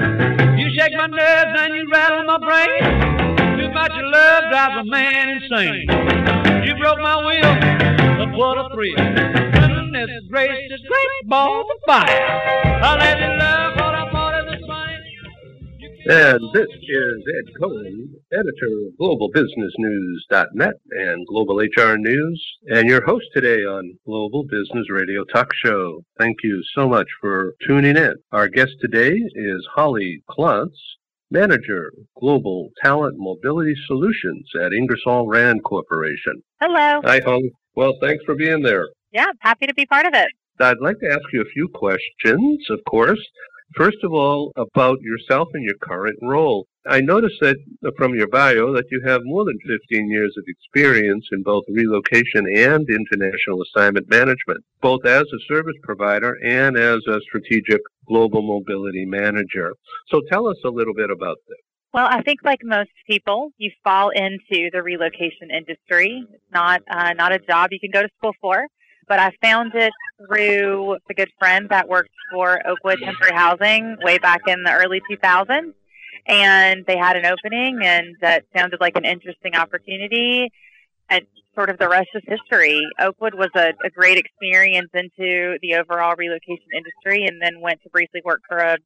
You shake my nerves and you rattle my brain. Too much love drives a man insane. You broke my will, but what a thrill. Goodness gracious, great balls of fire. I let you love And this is Ed Cohen, editor of GlobalBusinessNews.net and Global HR News, and your host today on Global Business Radio Talk Show. Thank you so much for tuning in. Our guest today is Holly Clontz, Manager, Global Talent Mobility Solutions at Ingersoll Rand Corporation. Hello. Hi, Holly. Well, thanks for being there. Yeah, happy to be part of it. I'd like to ask you a few questions, of course. First of all, about yourself and your current role. I noticed that from your bio that you have more than 15 years of experience in both relocation and international assignment management, both as a service provider and as a strategic global mobility manager. So tell us a little bit about this. Well, I think like most people, you fall into the relocation industry. It's not uh, not a job you can go to school for but I found it through a good friend that worked for Oakwood Temporary Housing way back in the early 2000s. And they had an opening, and that sounded like an interesting opportunity. And sort of the rest is history. Oakwood was a, a great experience into the overall relocation industry, and then went to briefly work for a,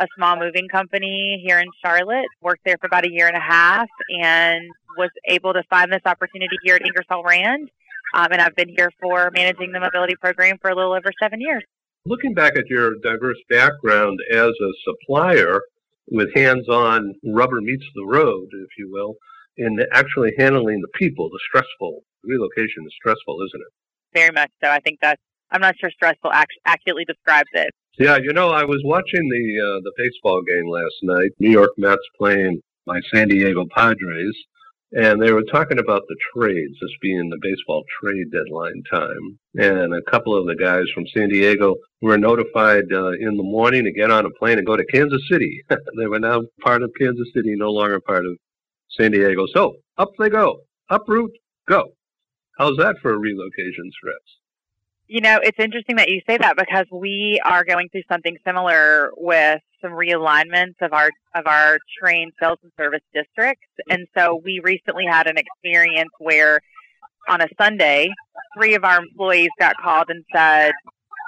a small moving company here in Charlotte. Worked there for about a year and a half, and was able to find this opportunity here at Ingersoll Rand um, and I've been here for managing the mobility program for a little over seven years. Looking back at your diverse background as a supplier with hands on rubber meets the road, if you will, in actually handling the people, the stressful relocation is stressful, isn't it? Very much so. I think that's, I'm not sure stressful accurately describes it. Yeah, you know, I was watching the uh, the baseball game last night. New York Mets playing my San Diego Padres, and they were talking about the trades, this being the baseball trade deadline time. And a couple of the guys from San Diego were notified uh, in the morning to get on a plane and go to Kansas City. they were now part of Kansas City, no longer part of San Diego. So up they go, uproot, go. How's that for a relocation stress? You know, it's interesting that you say that because we are going through something similar with some realignments of our of our Trane sales and service districts. And so we recently had an experience where on a Sunday, three of our employees got called and said,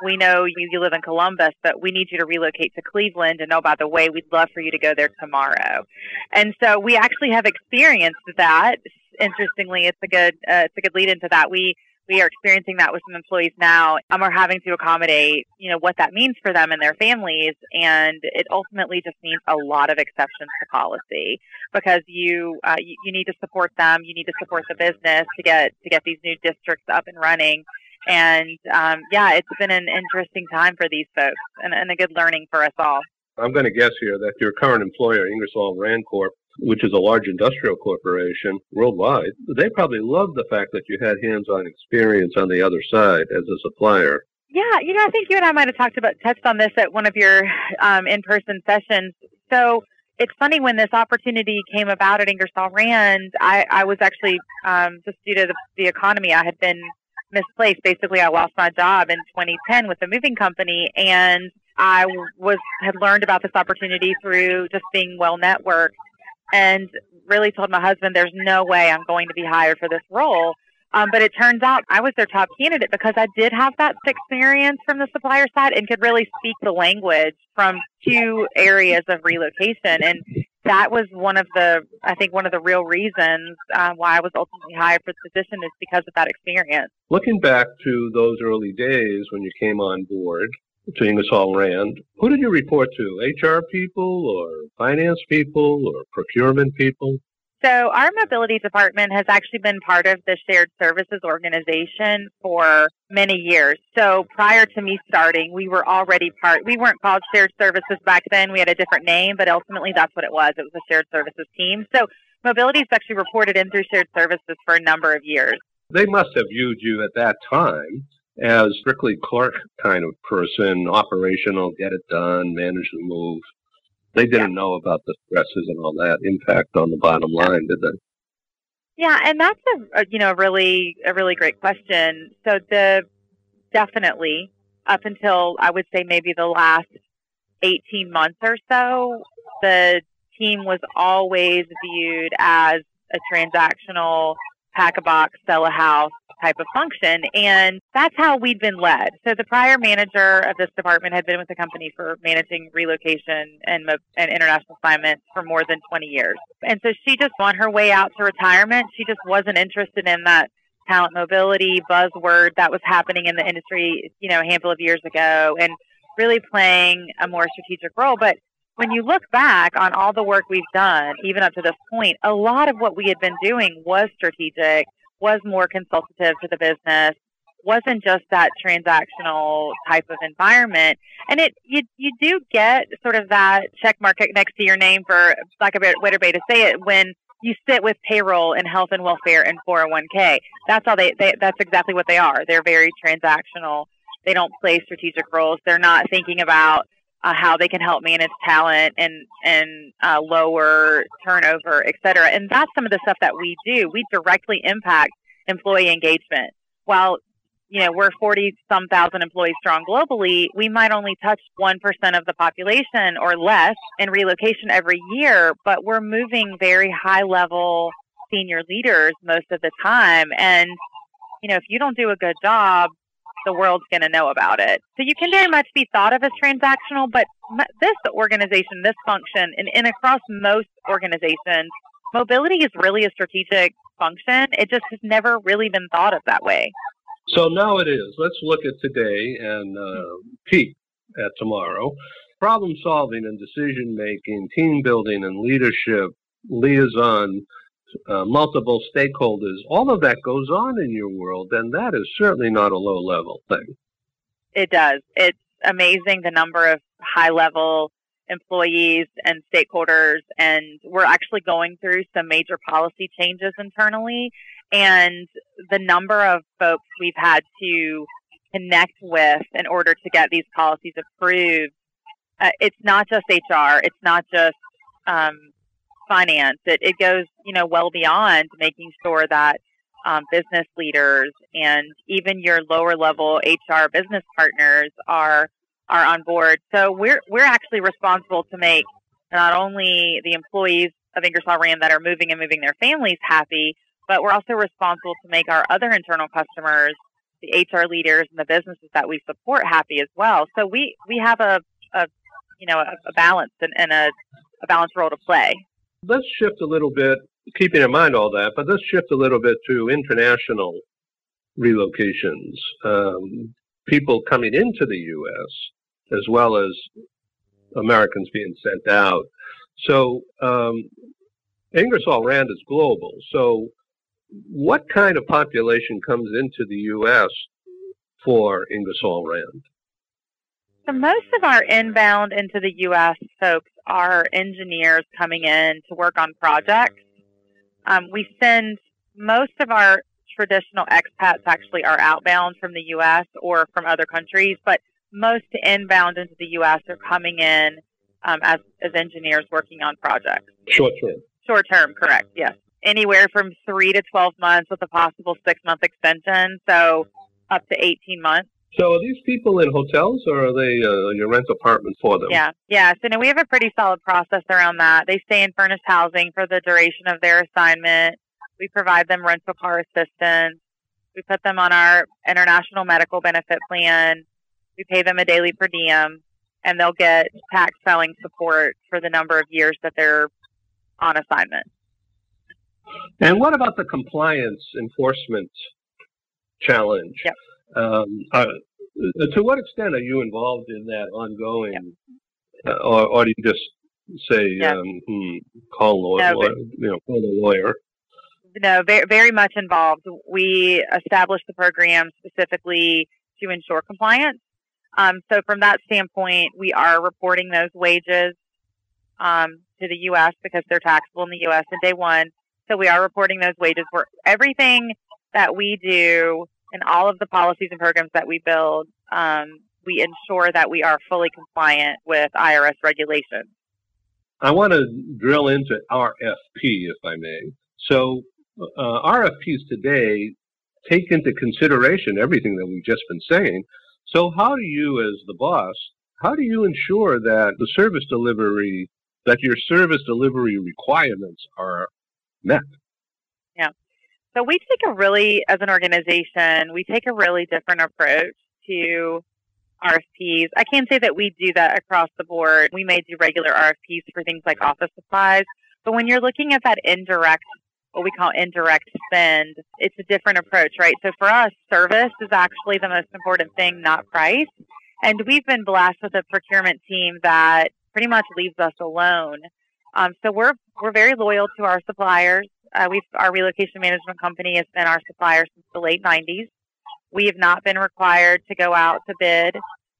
we know you, you live in Columbus, but we need you to relocate to Cleveland. And oh, by the way, we'd love for you to go there tomorrow. And so we actually have experienced that. Interestingly, it's a good uh, it's a good lead into that. We we are experiencing that with some employees now and we're having to accommodate you know what that means for them and their families. And it ultimately just means a lot of exceptions to policy because you uh, you, you need to support them. You need to support the business to get to get these new districts up and running. And um, yeah it's been an interesting time for these folks and, and a good learning for us all. I'm going to guess here that your current employer ingersoll rand corp which is a large industrial corporation worldwide, they probably loved the fact that you had hands-on experience on the other side as a supplier. Yeah, you know, I think you and I might have talked about touched on this at one of your um, in-person sessions. So it's funny when this opportunity came about at Ingersoll Rand. I, I was actually um, just due to the, the economy, I had been misplaced. Basically, I lost my job in 2010 with the moving company, and I was had learned about this opportunity through just being well networked and really told my husband, there's no way I'm going to be hired for this role. Um, but it turns out I was their top candidate because I did have that experience from the supplier side and could really speak the language from two areas of relocation. And that was one of the, I think, one of the real reasons uh, why I was ultimately hired for the position is because of that experience. Looking back to those early days when you came on board, to Ingersoll Rand, who did you report to? HR people or finance people or procurement people? So, our mobility department has actually been part of the shared services organization for many years. So, prior to me starting, we were already part, we weren't called shared services back then. We had a different name, but ultimately that's what it was. It was a shared services team. So, mobility is actually reported in through shared services for a number of years. They must have viewed you at that time as strictly clerk kind of person, operational, get it done, manage the move. They didn't yeah. know about the stresses and all that impact on the bottom line, did they? Yeah, and that's a, you know really a really great question. So the definitely up until I would say maybe the last 18 months or so, the team was always viewed as a transactional pack a box, sell a house type of function. And that's how we'd been led. So the prior manager of this department had been with the company for managing relocation and, and international assignments for more than 20 years. And so she just on her way out to retirement, she just wasn't interested in that talent mobility buzzword that was happening in the industry, you know, a handful of years ago and really playing a more strategic role. But when you look back on all the work we've done, even up to this point, a lot of what we had been doing was strategic was more consultative to the business, wasn't just that transactional type of environment. And it you you do get sort of that check mark next to your name for of a better way to say it when you sit with payroll and health and welfare and 401k. That's all they, they that's exactly what they are. They're very transactional. They don't play strategic roles. They're not thinking about uh, how they can help manage talent and and uh, lower turnover, et cetera. And that's some of the stuff that we do. We directly impact employee engagement. While you know we're 40 some thousand employees strong globally, we might only touch one percent of the population or less in relocation every year, but we're moving very high level senior leaders most of the time. And you know if you don't do a good job the world's going to know about it. So you can very much be thought of as transactional, but this organization, this function, and, and across most organizations, mobility is really a strategic function. It just has never really been thought of that way. So now it is. Let's look at today and uh, peek at tomorrow. Problem solving and decision making, team building and leadership, liaison, uh, multiple stakeholders, all of that goes on in your world, and that is certainly not a low level thing. It does. It's amazing the number of high level employees and stakeholders, and we're actually going through some major policy changes internally. And the number of folks we've had to connect with in order to get these policies approved, uh, it's not just HR, it's not just um, finance. It, it goes, you know, well beyond making sure that um, business leaders and even your lower level HR business partners are are on board. So we're we're actually responsible to make not only the employees of Ingersoll Rand that are moving and moving their families happy, but we're also responsible to make our other internal customers, the HR leaders and the businesses that we support happy as well. So we we have a, a you know a, a balance and, and a, a balanced role to play let's shift a little bit, keeping in mind all that, but let's shift a little bit to international relocations. Um, people coming into the U.S. as well as Americans being sent out. So um, Ingersoll Rand is global. So what kind of population comes into the U.S. for Ingersoll Rand? So most of our inbound into the U.S. folks are engineers coming in to work on projects. Um, we send most of our traditional expats actually are outbound from the U.S. or from other countries, but most inbound into the U.S. are coming in um, as, as engineers working on projects. Short term. Short term, correct, yes. Anywhere from three to 12 months with a possible six month extension, so up to 18 months. So are these people in hotels or are they uh, you rent apartments for them? Yeah, yeah. So now we have a pretty solid process around that. They stay in furnished housing for the duration of their assignment. We provide them rental car assistance. We put them on our international medical benefit plan. We pay them a daily per diem, and they'll get tax filing support for the number of years that they're on assignment. And what about the compliance enforcement challenge? Yep. Um, uh, to what extent are you involved in that ongoing, uh, or, or, do you just say, yeah. um, hmm, call lawyer, no, you know, call the lawyer? No, very, very much involved. We established the program specifically to ensure compliance. Um, so from that standpoint, we are reporting those wages um, to the U.S. because they're taxable in the U.S. in day one. So we are reporting those wages. For everything that we do in all of the policies and programs that we build, um, we ensure that we are fully compliant with IRS regulations. I want to drill into RFP, if I may. So, uh, RFPs today take into consideration everything that we've just been saying. So, how do you, as the boss, how do you ensure that the service delivery that your service delivery requirements are met. Yeah. So we take a really, as an organization, we take a really different approach to RFPs. I can't say that we do that across the board. We may do regular RFPs for things like office supplies, but when you're looking at that indirect, what we call indirect spend, it's a different approach, right? So for us, service is actually the most important thing, not price. And we've been blessed with a procurement team that pretty much leaves us alone. Um, so we're we're very loyal to our suppliers. Uh, we our relocation management company has been our supplier since the late 90s. We have not been required to go out to bid,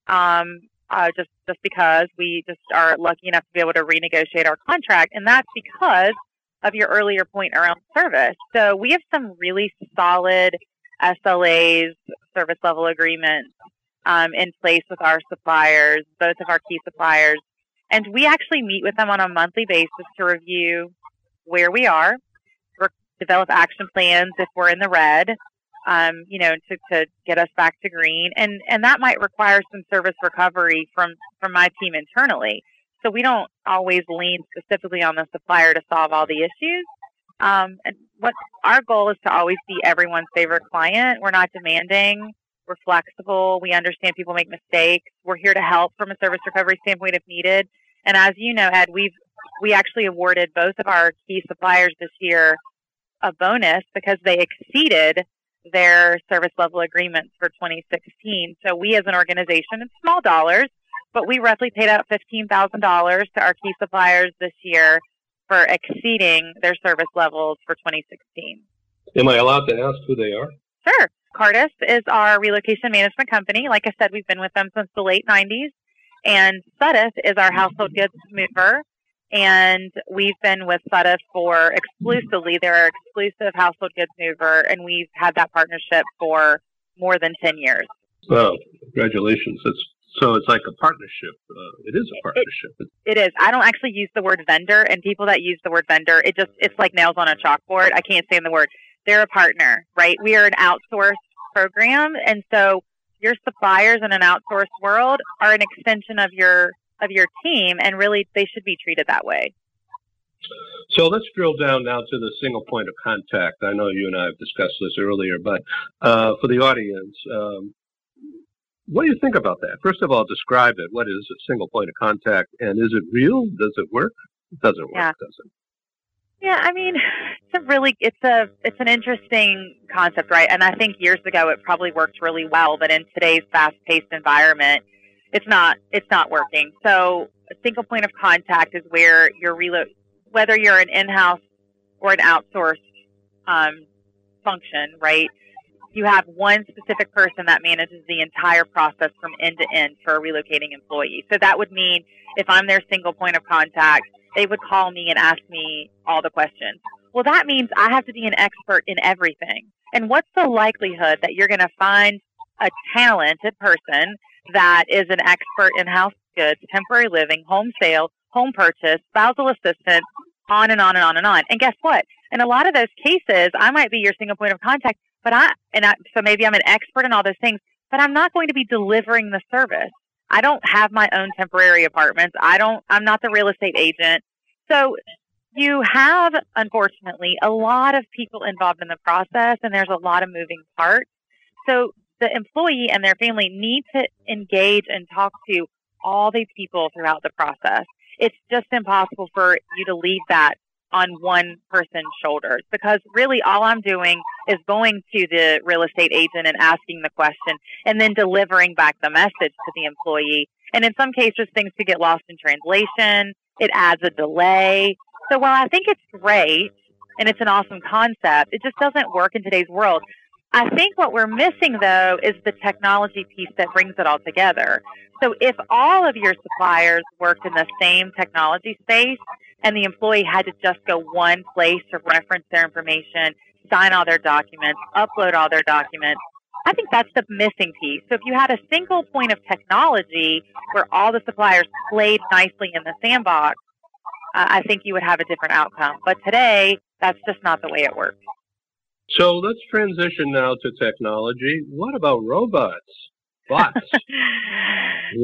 um, uh, just just because we just are lucky enough to be able to renegotiate our contract, and that's because of your earlier point around service. So we have some really solid SLAs, service level agreements um, in place with our suppliers, both of our key suppliers, and we actually meet with them on a monthly basis to review where we are, develop action plans if we're in the red, um, you know, to, to get us back to green. And, and that might require some service recovery from, from my team internally. So we don't always lean specifically on the supplier to solve all the issues. Um, and what our goal is to always be everyone's favorite client. We're not demanding. We're flexible. We understand people make mistakes. We're here to help from a service recovery standpoint if needed. And as you know, Ed, we've we actually awarded both of our key suppliers this year a bonus because they exceeded their service level agreements for 2016. So we as an organization, it's small dollars, but we roughly paid out $15,000 to our key suppliers this year for exceeding their service levels for 2016. Am I allowed to ask who they are? Sure. Cartus is our relocation management company. Like I said, we've been with them since the late 90s. And Suddath is our household goods mover and we've been with Suddath for exclusively. They're our exclusive household goods mover, and we've had that partnership for more than 10 years. Well, congratulations. It's, so it's like a partnership. Uh, it is a partnership. It, it is. I don't actually use the word vendor, and people that use the word vendor, it just it's like nails on a chalkboard. I can't stand the word. They're a partner, right? We are an outsourced program, and so your suppliers in an outsourced world are an extension of your of your team, and really they should be treated that way. So let's drill down now to the single point of contact. I know you and I have discussed this earlier, but uh, for the audience, um, what do you think about that? First of all, describe it. What is a single point of contact, and is it real? Does it work? It doesn't work, yeah. does it? Yeah, I mean, it's a really it's a it's an interesting concept, right? And I think years ago it probably worked really well, but in today's fast-paced environment, it's not it's not working. So a single point of contact is where you're relo- whether you're an in-house or an outsourced um, function, right? You have one specific person that manages the entire process from end to end for a relocating employee. So that would mean if I'm their single point of contact, they would call me and ask me all the questions. Well, that means I have to be an expert in everything. And what's the likelihood that you're going to find a talented person that is an expert in house goods, temporary living, home sale, home purchase, spousal assistance, on and on and on and on. And guess what? In a lot of those cases, I might be your single point of contact, but I, and I, so maybe I'm an expert in all those things, but I'm not going to be delivering the service. I don't have my own temporary apartments. I don't, I'm not the real estate agent. So you have, unfortunately, a lot of people involved in the process and there's a lot of moving parts. So the employee and their family need to engage and talk to all the people throughout the process. It's just impossible for you to leave that on one person's shoulders because really all I'm doing is going to the real estate agent and asking the question and then delivering back the message to the employee. And in some cases, things could get lost in translation. It adds a delay. So while I think it's great and it's an awesome concept, it just doesn't work in today's world. I think what we're missing, though, is the technology piece that brings it all together. So if all of your suppliers worked in the same technology space and the employee had to just go one place to reference their information, sign all their documents, upload all their documents, I think that's the missing piece. So if you had a single point of technology where all the suppliers played nicely in the sandbox, I think you would have a different outcome. But today, that's just not the way it works. So let's transition now to technology. What about robots? Bots?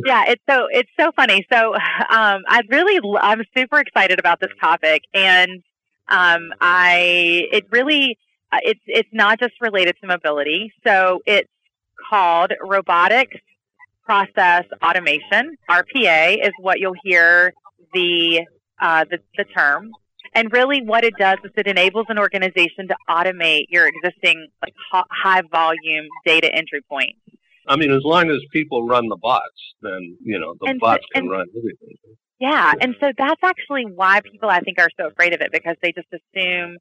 yeah, it's so it's so funny. So um, I really I'm super excited about this topic, and um, I it really uh, it's it's not just related to mobility. So it's called robotics process automation. RPA is what you'll hear the uh, the, the term. And really, what it does is it enables an organization to automate your existing like high volume data entry points. I mean, as long as people run the bots, then you know the and bots can run everything. Yeah, and so that's actually why people I think are so afraid of it because they just assume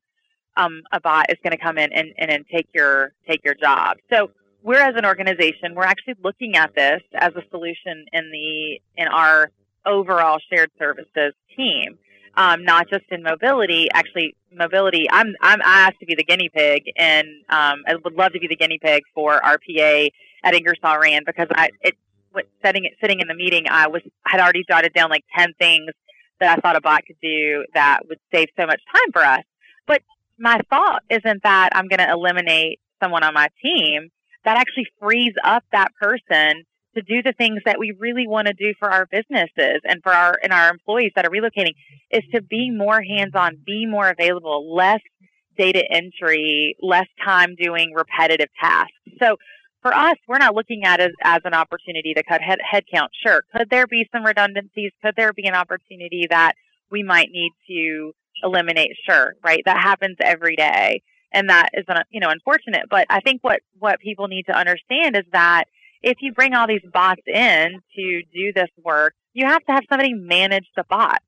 um, a bot is going to come in and, and, and take your take your job. So we're as an organization, we're actually looking at this as a solution in the in our overall shared services team um, not just in mobility. Actually, mobility. I'm I'm asked to be the guinea pig, and um, I would love to be the guinea pig for RPA at Ingersoll Rand because I it setting it sitting in the meeting. I was had already jotted down like ten things that I thought a bot could do that would save so much time for us. But my thought isn't that I'm going to eliminate someone on my team. That actually frees up that person to do the things that we really want to do for our businesses and for our and our employees that are relocating is to be more hands-on, be more available, less data entry, less time doing repetitive tasks. So for us, we're not looking at it as an opportunity to cut head, headcount. Sure, could there be some redundancies? Could there be an opportunity that we might need to eliminate? Sure, right? That happens every day, and that is, you know, unfortunate. But I think what what people need to understand is that if you bring all these bots in to do this work, you have to have somebody manage the bots.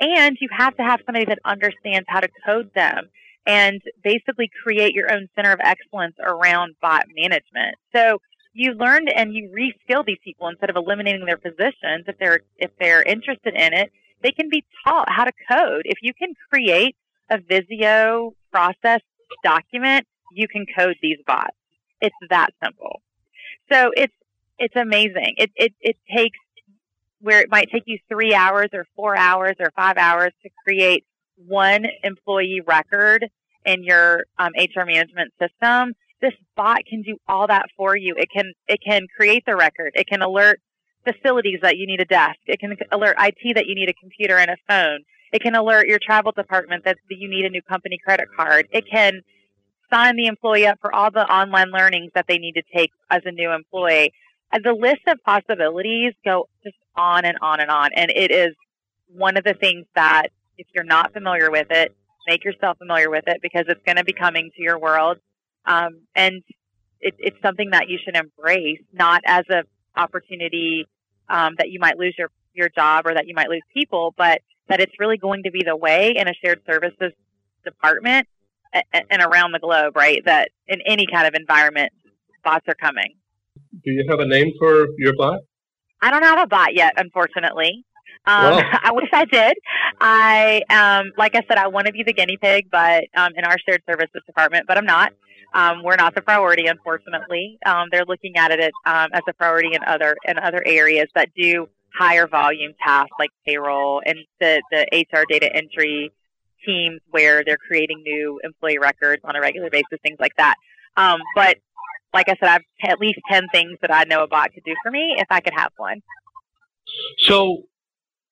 And you have to have somebody that understands how to code them and basically create your own center of excellence around bot management. So you learn and you reskill these people instead of eliminating their positions if they're if they're interested in it, they can be taught how to code. If you can create a Visio process document, you can code these bots. It's that simple. So it's it's amazing. It it it takes where it might take you three hours or four hours or five hours to create one employee record in your um, HR management system. This bot can do all that for you. It can it can create the record. It can alert facilities that you need a desk. It can alert IT that you need a computer and a phone. It can alert your travel department that you need a new company credit card. It can sign the employee up for all the online learnings that they need to take as a new employee. And the list of possibilities go just on and on and on. And it is one of the things that if you're not familiar with it, make yourself familiar with it because it's going to be coming to your world. Um, and it, it's something that you should embrace, not as an opportunity um, that you might lose your, your job or that you might lose people, but that it's really going to be the way in a shared services department and around the globe, right? That in any kind of environment, bots are coming. Do you have a name for your bot? I don't have a bot yet, unfortunately. Um, well. I wish I did. I, um, like I said, I want to be the guinea pig, but um, in our shared services department, but I'm not. Um, we're not the priority, unfortunately. Um, they're looking at it um, as a priority in other in other areas that do higher volume tasks like payroll and the the HR data entry teams where they're creating new employee records on a regular basis, things like that. Um, but like I said, I have at least 10 things that I know a bot could do for me if I could have one. So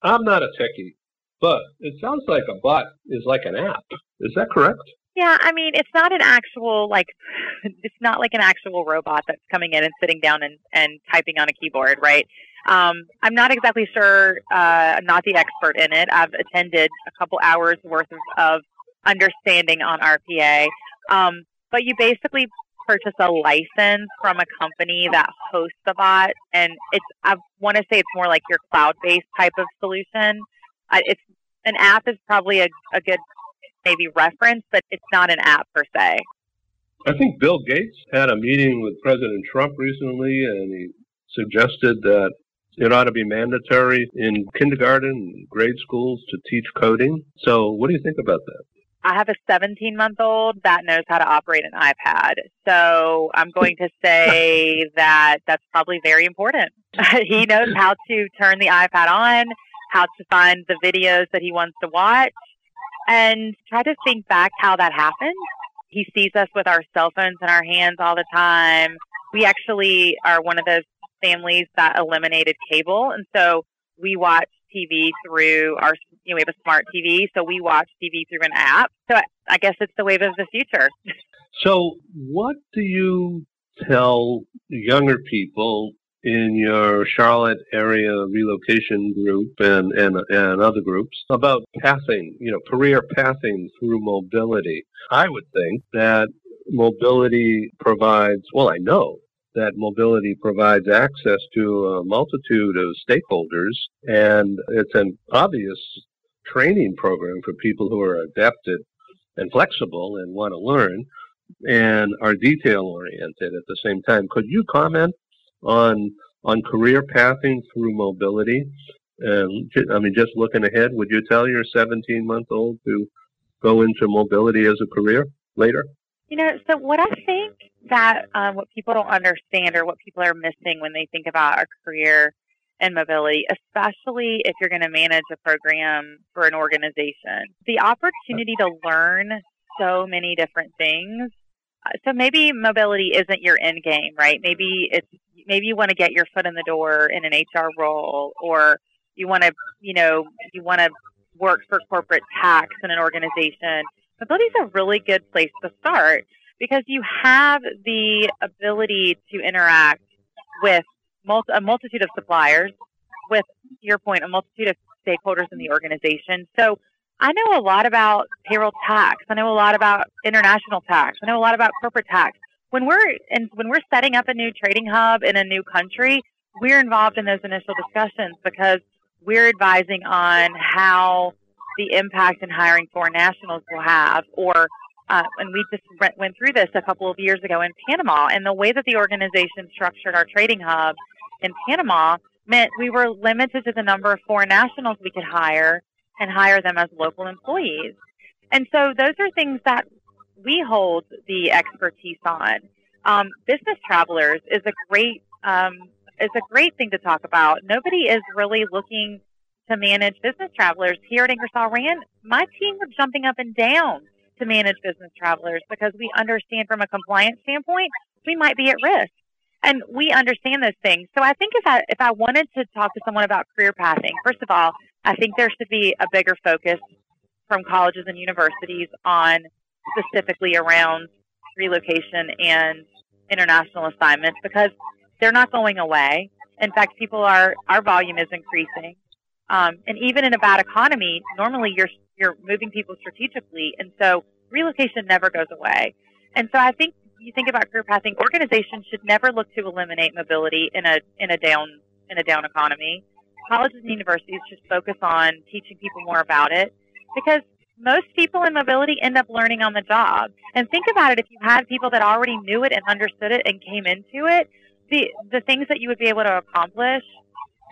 I'm not a techie, but it sounds like a bot is like an app. Is that correct? Yeah, I mean, it's not an actual, like, it's not like an actual robot that's coming in and sitting down and, and typing on a keyboard, right? Um, I'm not exactly sure. Uh, I'm not the expert in it. I've attended a couple hours worth of, of understanding on RPA. Um, but you basically purchase a license from a company that hosts the bot, and it's I want to say it's more like your cloud-based type of solution. Uh, it's an app is probably a, a good maybe reference, but it's not an app per se. I think Bill Gates had a meeting with President Trump recently, and he suggested that it ought to be mandatory in kindergarten and grade schools to teach coding. So, what do you think about that? I have a 17 month old that knows how to operate an iPad. So, I'm going to say that that's probably very important. he knows how to turn the iPad on, how to find the videos that he wants to watch, and try to think back how that happened. He sees us with our cell phones in our hands all the time. We actually are one of those families that eliminated cable, and so we watch TV through our, you know, we have a smart TV, so we watch TV through an app. So I guess it's the wave of the future. So, what do you tell younger people in your Charlotte area relocation group and, and, and other groups about pathing, you know, career pathing through mobility. I would think that mobility provides, well, I know that mobility provides access to a multitude of stakeholders, and it's an obvious training program for people who are adapted and flexible and want to learn and are detail oriented at the same time. Could you comment on on career pathing through mobility? And I mean, just looking ahead, would you tell your 17 month old to go into mobility as a career later? You know, so what I think that um, what people don't understand or what people are missing when they think about a career in mobility, especially if you're going to manage a program for an organization, the opportunity to learn so many different things uh, so maybe mobility isn't your end game, right? Maybe it's maybe you want to get your foot in the door in an HR role, or you want to, you know, you want to work for corporate tax in an organization. Mobility is a really good place to start because you have the ability to interact with a multitude of suppliers, with your point, a multitude of stakeholders in the organization. So I know a lot about payroll tax. I know a lot about international tax. I know a lot about corporate tax. When we're in, when we're setting up a new trading hub in a new country, we're involved in those initial discussions because we're advising on how the impact in hiring foreign nationals will have, or uh, and we just went through this a couple of years ago in Panama, and the way that the organization structured our trading hub in Panama meant we were limited to the number of foreign nationals we could hire and hire them as local employees. And so those are things that we hold the expertise on. Um, business travelers is a great um, is a great thing to talk about. Nobody is really looking to manage business travelers here at Ingersoll Rand. My team are jumping up and down to manage business travelers because we understand from a compliance standpoint we might be at risk, and we understand those things. So I think if I if I wanted to talk to someone about career pathing, first of all, I think there should be a bigger focus from colleges and universities on specifically around relocation and international assignments because they're not going away. In fact, people are our volume is increasing, um, and even in a bad economy, normally you're you're moving people strategically, and so relocation never goes away. And so I think you think about career pathing, organizations should never look to eliminate mobility in a in a down in a down economy colleges and universities should focus on teaching people more about it because most people in mobility end up learning on the job. And think about it if you had people that already knew it and understood it and came into it, the the things that you would be able to accomplish,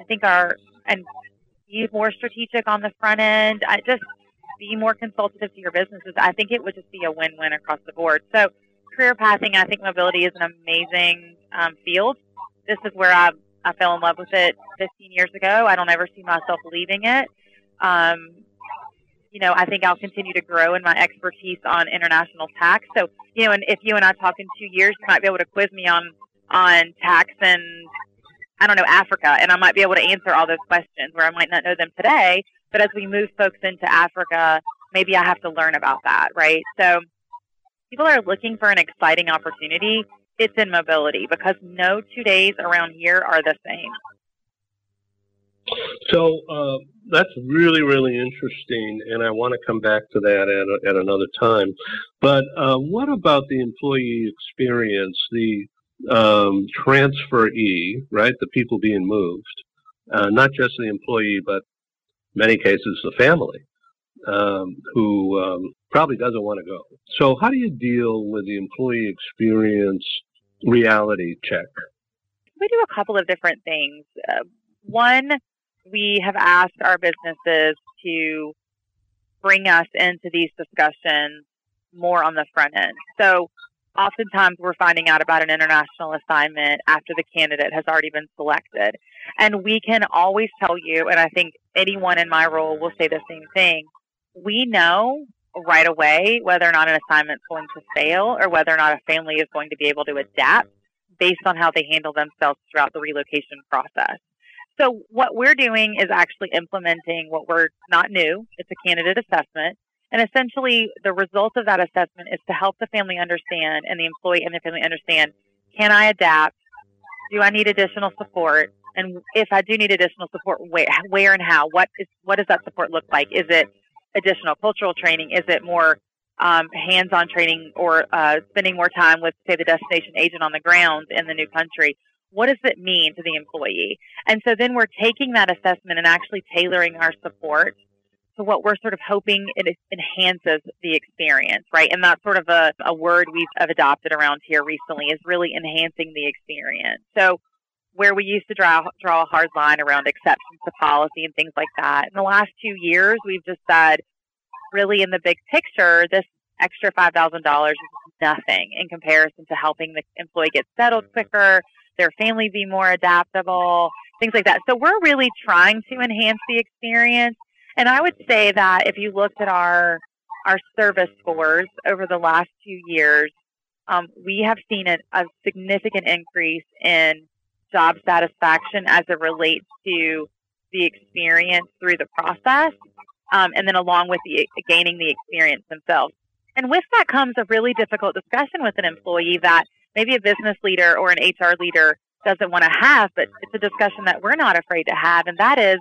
I think are and be more strategic on the front end. I just be more consultative to your businesses. I think it would just be a win-win across the board. So career pathing, I think mobility is an amazing um, field. This is where I I fell in love with it 15 years ago. I don't ever see myself leaving it. Um, you know, I think I'll continue to grow in my expertise on international tax. So, you know, and if you and I talk in two years, you might be able to quiz me on on tax and I don't know Africa, and I might be able to answer all those questions where I might not know them today. But as we move folks into Africa, maybe I have to learn about that, right? So, people are looking for an exciting opportunity it's in mobility because no two days around here are the same. So uh, that's really, really interesting, and I want to come back to that at, at another time. But uh, what about the employee experience, the um, transferee, right? The people being moved, uh, not just the employee, but many cases the family, um, who um, probably doesn't want to go. So, how do you deal with the employee experience reality check? We do a couple of different things. Uh, one, we have asked our businesses to bring us into these discussions more on the front end. So oftentimes we're finding out about an international assignment after the candidate has already been selected. And we can always tell you, and I think anyone in my role will say the same thing, we know right away whether or not an assignment is going to fail or whether or not a family is going to be able to adapt based on how they handle themselves throughout the relocation process. So what we're doing is actually implementing what we're not new. It's a candidate assessment. And essentially the result of that assessment is to help the family understand and the employee and the family understand, can I adapt? Do I need additional support? And if I do need additional support, where, where and how? What is what does that support look like? Is it additional cultural training? Is it more um, hands-on training or uh, spending more time with, say, the destination agent on the ground in the new country? What does it mean to the employee? And so then we're taking that assessment and actually tailoring our support to what we're sort of hoping it enhances the experience, right? And that's sort of a, a word we've adopted around here recently is really enhancing the experience. So where we used to draw draw a hard line around exceptions to policy and things like that. In the last two years, we've just said, really, in the big picture, this extra five thousand dollars is nothing in comparison to helping the employee get settled quicker, their family be more adaptable, things like that. So we're really trying to enhance the experience. And I would say that if you looked at our our service scores over the last few years, um, we have seen a, a significant increase in job satisfaction as it relates to the experience through the process, um, and then along with the gaining the experience themselves. And with that comes a really difficult discussion with an employee that maybe a business leader or an HR leader doesn't want to have, but it's a discussion that we're not afraid to have, and that is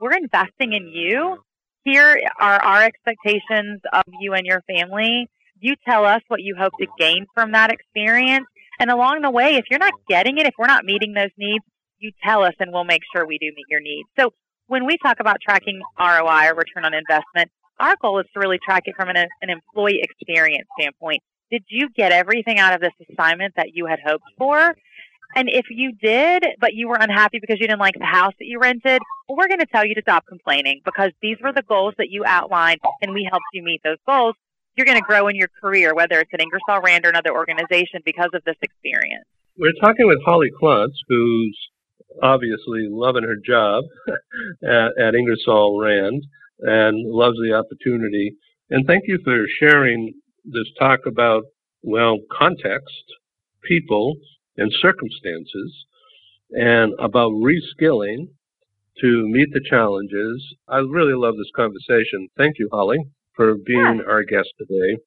we're investing in you. Here are our expectations of you and your family. You tell us what you hope to gain from that experience, and along the way, if you're not getting it, if we're not meeting those needs, you tell us and we'll make sure we do meet your needs. So when we talk about tracking ROI or return on investment, our goal is to really track it from an, an employee experience standpoint. Did you get everything out of this assignment that you had hoped for? And if you did, but you were unhappy because you didn't like the house that you rented, well, we're going to tell you to stop complaining because these were the goals that you outlined and we helped you meet those goals you're going to grow in your career, whether it's at Ingersoll Rand or another organization, because of this experience. We're talking with Holly Clontz, who's obviously loving her job at, at Ingersoll Rand and loves the opportunity. And thank you for sharing this talk about, well, context, people, and circumstances, and about reskilling to meet the challenges. I really love this conversation. Thank you, Holly for being yeah. our guest today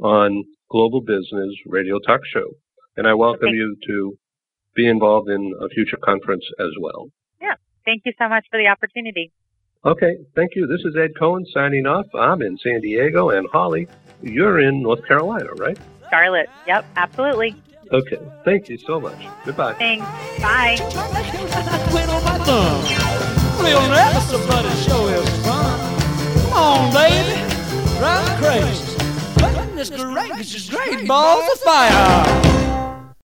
on Global Business Radio Talk Show. And I welcome you to be involved in a future conference as well. Yeah. Thank you so much for the opportunity. Okay. Thank you. This is Ed Cohen signing off. I'm in San Diego, and Holly, you're in North Carolina, right? Charlotte. Yep. Absolutely. Okay. Thank you so much. Goodbye. Thanks. Bye. show is fun. Come on, baby drive crazy. Goodness gracious, great balls of fire!